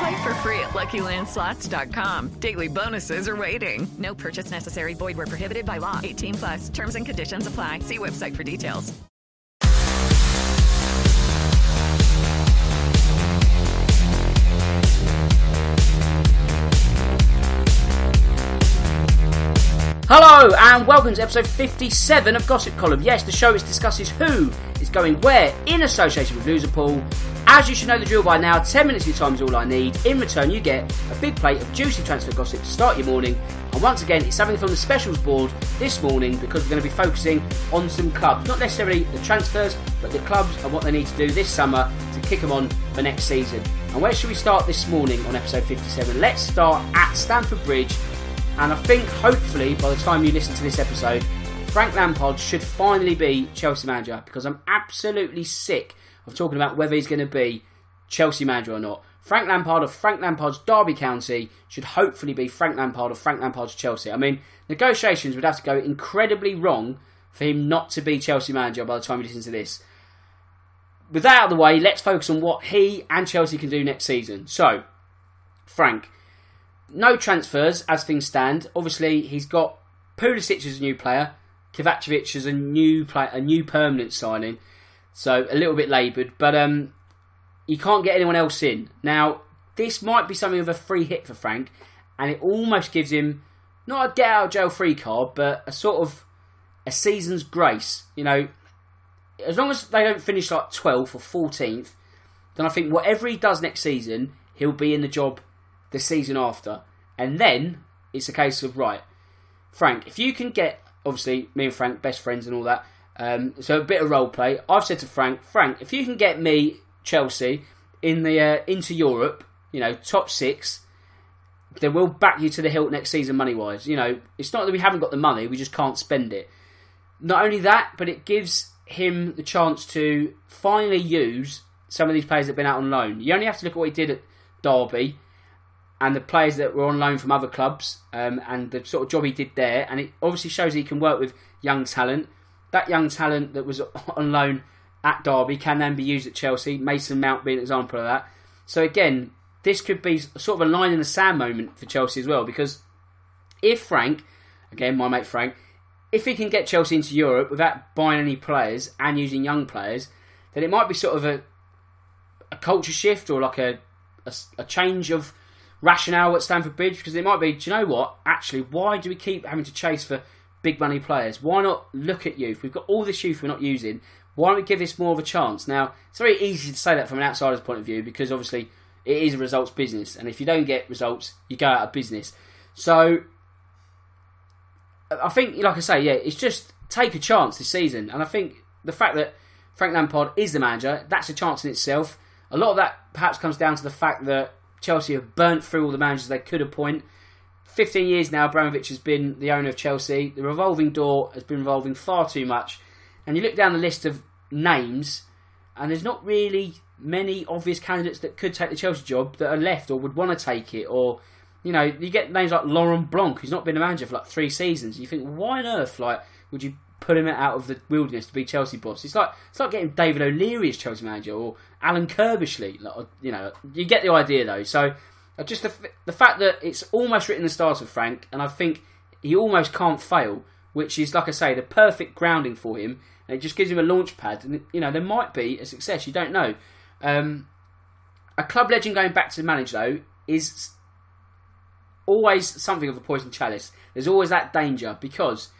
Play for free at LuckyLandSlots.com. Daily bonuses are waiting. No purchase necessary. Void where prohibited by law. 18 plus. Terms and conditions apply. See website for details. Hello and welcome to episode 57 of Gossip Column. Yes, the show which discusses who is going where in association with Loserpool. As you should know the drill by now, 10 minutes of your time is all I need. In return, you get a big plate of juicy transfer gossip to start your morning. And once again, it's something from the specials board this morning because we're going to be focusing on some clubs. Not necessarily the transfers, but the clubs and what they need to do this summer to kick them on for next season. And where should we start this morning on episode 57? Let's start at Stamford Bridge and I think hopefully by the time you listen to this episode, Frank Lampard should finally be Chelsea manager because I'm absolutely sick of talking about whether he's going to be Chelsea manager or not. Frank Lampard of Frank Lampard's Derby County should hopefully be Frank Lampard of Frank Lampard's Chelsea. I mean, negotiations would have to go incredibly wrong for him not to be Chelsea manager by the time you listen to this. With that out of the way, let's focus on what he and Chelsea can do next season. So, Frank, no transfers as things stand. Obviously, he's got Pulisic as a new player, Kovacevic as a new a new permanent signing. So a little bit laboured, but um, you can't get anyone else in. Now, this might be something of a free hit for Frank, and it almost gives him not a get out jail free card, but a sort of a season's grace. You know, as long as they don't finish like 12th or 14th, then I think whatever he does next season, he'll be in the job the season after. And then it's a case of, right, Frank, if you can get, obviously, me and Frank, best friends and all that, um, so a bit of role play. I've said to Frank, Frank, if you can get me, Chelsea, in the uh, into Europe, you know, top six, then we'll back you to the hilt next season money wise. You know, it's not that we haven't got the money, we just can't spend it. Not only that, but it gives him the chance to finally use some of these players that have been out on loan. You only have to look at what he did at Derby and the players that were on loan from other clubs um, and the sort of job he did there. And it obviously shows he can work with young talent. That young talent that was on loan at Derby can then be used at Chelsea. Mason Mount being an example of that. So again, this could be sort of a line in the sand moment for Chelsea as well because if Frank, again my mate Frank, if he can get Chelsea into Europe without buying any players and using young players, then it might be sort of a a culture shift or like a, a, a change of rationale at Stamford Bridge because it might be, do you know what? Actually, why do we keep having to chase for big money players? Why not look at youth? We've got all this youth we're not using. Why don't we give this more of a chance? Now, it's very easy to say that from an outsider's point of view because obviously it is a results business, and if you don't get results, you go out of business. So, I think, like I say, yeah, it's just take a chance this season, and I think the fact that Frank Lampard is the manager, that's a chance in itself. A lot of that perhaps comes down to the fact that Chelsea have burnt through all the managers they could appoint. 15 years now, Abramovich has been the owner of Chelsea. The revolving door has been revolving far too much. And you look down the list of names, and there's not really many obvious candidates that could take the Chelsea job that are left or would want to take it. Or, you know, you get names like Laurent Blanc, who's not been a manager for like three seasons. You think, why on earth, like, would you put him out of the wilderness to be Chelsea boss. It's like it's like getting David O'Leary as Chelsea manager or Alan Curbishley. Like, you know, you get the idea though. So just the, the fact that it's almost written the stars of Frank, and I think he almost can't fail, which is like I say, the perfect grounding for him. And it just gives him a launch pad, and you know there might be a success. You don't know. Um, a club legend going back to manage though is always something of a poison chalice. There's always that danger because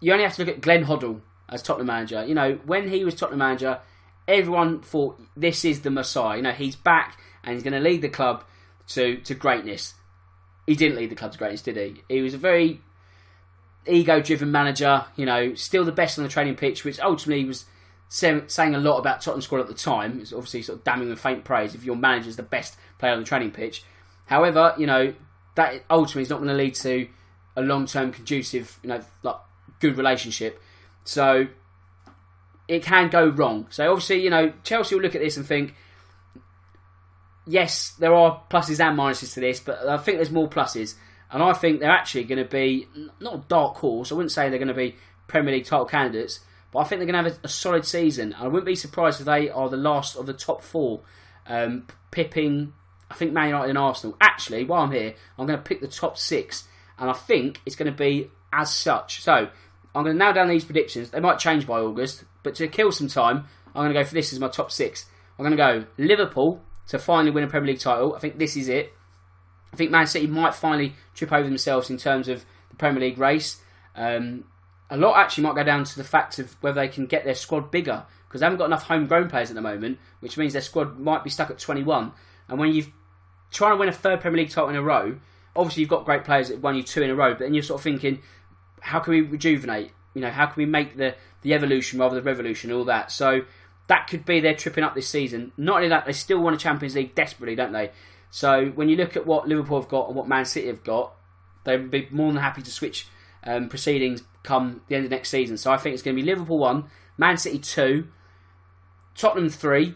you only have to look at Glenn Hoddle as Tottenham manager. You know, when he was Tottenham manager, everyone thought this is the Messiah. You know, he's back and he's going to lead the club to to greatness. He didn't lead the club to greatness, did he? He was a very ego-driven manager. You know, still the best on the training pitch, which ultimately was saying a lot about Tottenham squad at the time. It's obviously sort of damning with faint praise if your manager's the best player on the training pitch. However, you know that ultimately is not going to lead to a long-term conducive, you know, like good relationship. So it can go wrong. So obviously, you know, Chelsea will look at this and think, yes, there are pluses and minuses to this, but I think there's more pluses. And I think they're actually going to be not a dark horse. I wouldn't say they're going to be Premier League title candidates, but I think they're going to have a, a solid season. And I wouldn't be surprised if they are the last of the top four, um, pipping. I think Man United and Arsenal. Actually, while I'm here, I'm going to pick the top six, and I think it's going to be as such. So I'm going to nail down these predictions. They might change by August, but to kill some time, I'm going to go for this as my top six. I'm going to go Liverpool to finally win a Premier League title. I think this is it. I think Man City might finally trip over themselves in terms of the Premier League race. Um, a lot actually might go down to the fact of whether they can get their squad bigger because they haven't got enough homegrown players at the moment, which means their squad might be stuck at 21. And when you've trying to win a third Premier League title in a row, obviously you've got great players that won you two in a row, but then you're sort of thinking, how can we rejuvenate? You know, how can we make the, the evolution rather than the revolution, all that. So that could be their tripping up this season. Not only that, they still want a Champions League desperately, don't they? So when you look at what Liverpool have got and what Man City have got, they'd be more than happy to switch um, proceedings come the end of next season. So I think it's going to be Liverpool 1, Man City 2, Tottenham 3,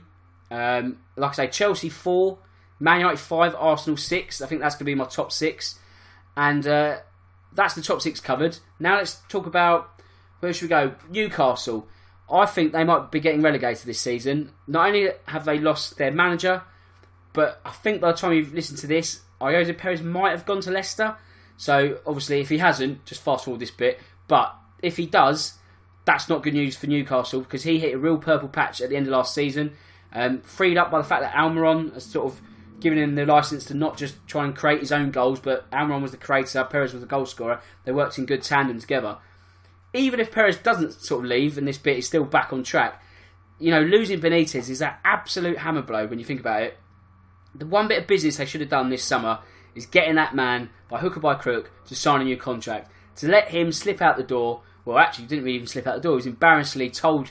um, like I say, Chelsea 4, Man United 5, Arsenal 6. I think that's going to be my top 6. And uh, that's the top 6 covered. Now let's talk about where should we go? Newcastle. I think they might be getting relegated this season. Not only have they lost their manager, but I think by the time you've listened to this, Ayoze Perez might have gone to Leicester. So obviously, if he hasn't, just fast forward this bit. But if he does, that's not good news for Newcastle because he hit a real purple patch at the end of last season. Um, freed up by the fact that Almiron has sort of given him the license to not just try and create his own goals, but Almiron was the creator, Perez was the goal scorer. They worked in good tandem together even if Perez doesn't sort of leave and this bit is still back on track, you know, losing Benitez is that absolute hammer blow when you think about it. The one bit of business they should have done this summer is getting that man, by hook or by crook, to sign a new contract. To let him slip out the door, well, actually, he didn't really even slip out the door, he was embarrassingly told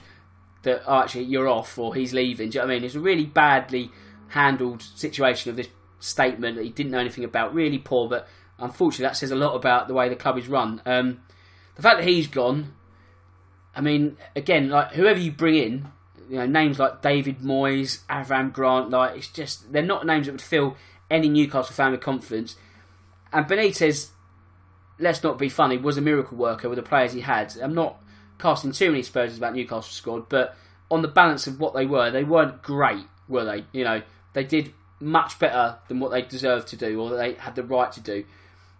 that, oh, actually, you're off or he's leaving. Do you know what I mean? It's a really badly handled situation of this statement that he didn't know anything about. Really poor, but unfortunately, that says a lot about the way the club is run. Um, the fact that he's gone, I mean, again, like whoever you bring in, you know, names like David Moyes, Avram Grant, like it's just they're not names that would fill any Newcastle fan with confidence. And Benitez, let's not be funny, was a miracle worker with the players he had. I'm not casting too many aspersions about Newcastle squad, but on the balance of what they were, they weren't great, were they? You know, they did much better than what they deserved to do or they had the right to do.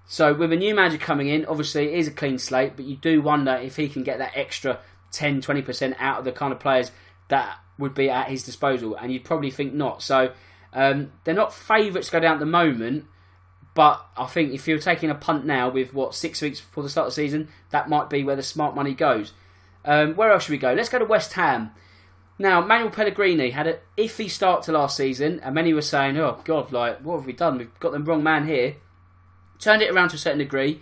So with a new manager coming in, obviously it is a clean slate, but you do wonder if he can get that extra 10, 20% out of the kind of players that would be at his disposal, and you'd probably think not. So um, they're not favourites go down at the moment, but I think if you're taking a punt now with what six weeks before the start of the season, that might be where the smart money goes. Um, where else should we go? Let's go to West Ham. Now, Manuel Pellegrini had an iffy start to last season, and many were saying, "Oh God, like what have we done? We've got the wrong man here." Turned it around to a certain degree.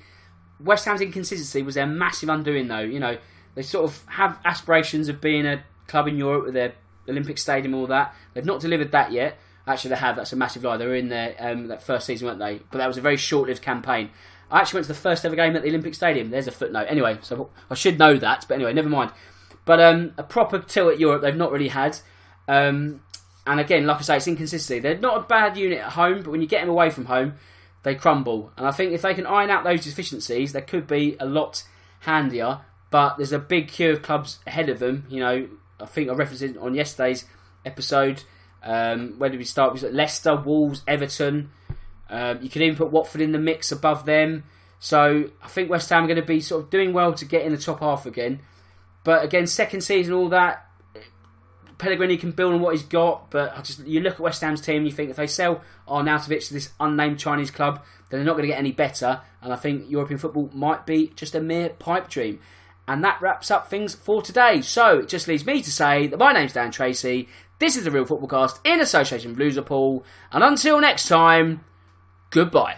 West Ham's inconsistency was their massive undoing, though. You know, they sort of have aspirations of being a club in Europe with their Olympic Stadium, all that. They've not delivered that yet. Actually, they have. That's a massive lie. They were in there um, that first season, weren't they? But that was a very short-lived campaign. I actually went to the first ever game at the Olympic Stadium. There's a footnote. Anyway, so I should know that. But anyway, never mind. But um, a proper tilt at Europe they've not really had. Um, and again, like I say, it's inconsistency. They're not a bad unit at home, but when you get them away from home, they crumble. And I think if they can iron out those deficiencies, they could be a lot handier. but there's a big queue of clubs ahead of them. You know, I think I referenced it on yesterday's episode. Um, where did we start? We Leicester, Wolves, Everton. Um, you can even put Watford in the mix above them. So I think West Ham are going to be sort of doing well to get in the top half again. But again, second season, all that. Pellegrini can build on what he's got, but I just you look at West Ham's team, you think if they sell Arnautovic to this unnamed Chinese club, then they're not going to get any better. And I think European football might be just a mere pipe dream. And that wraps up things for today. So it just leaves me to say that my name's Dan Tracy. This is the Real Football Cast in association with Loserpool. And until next time, goodbye.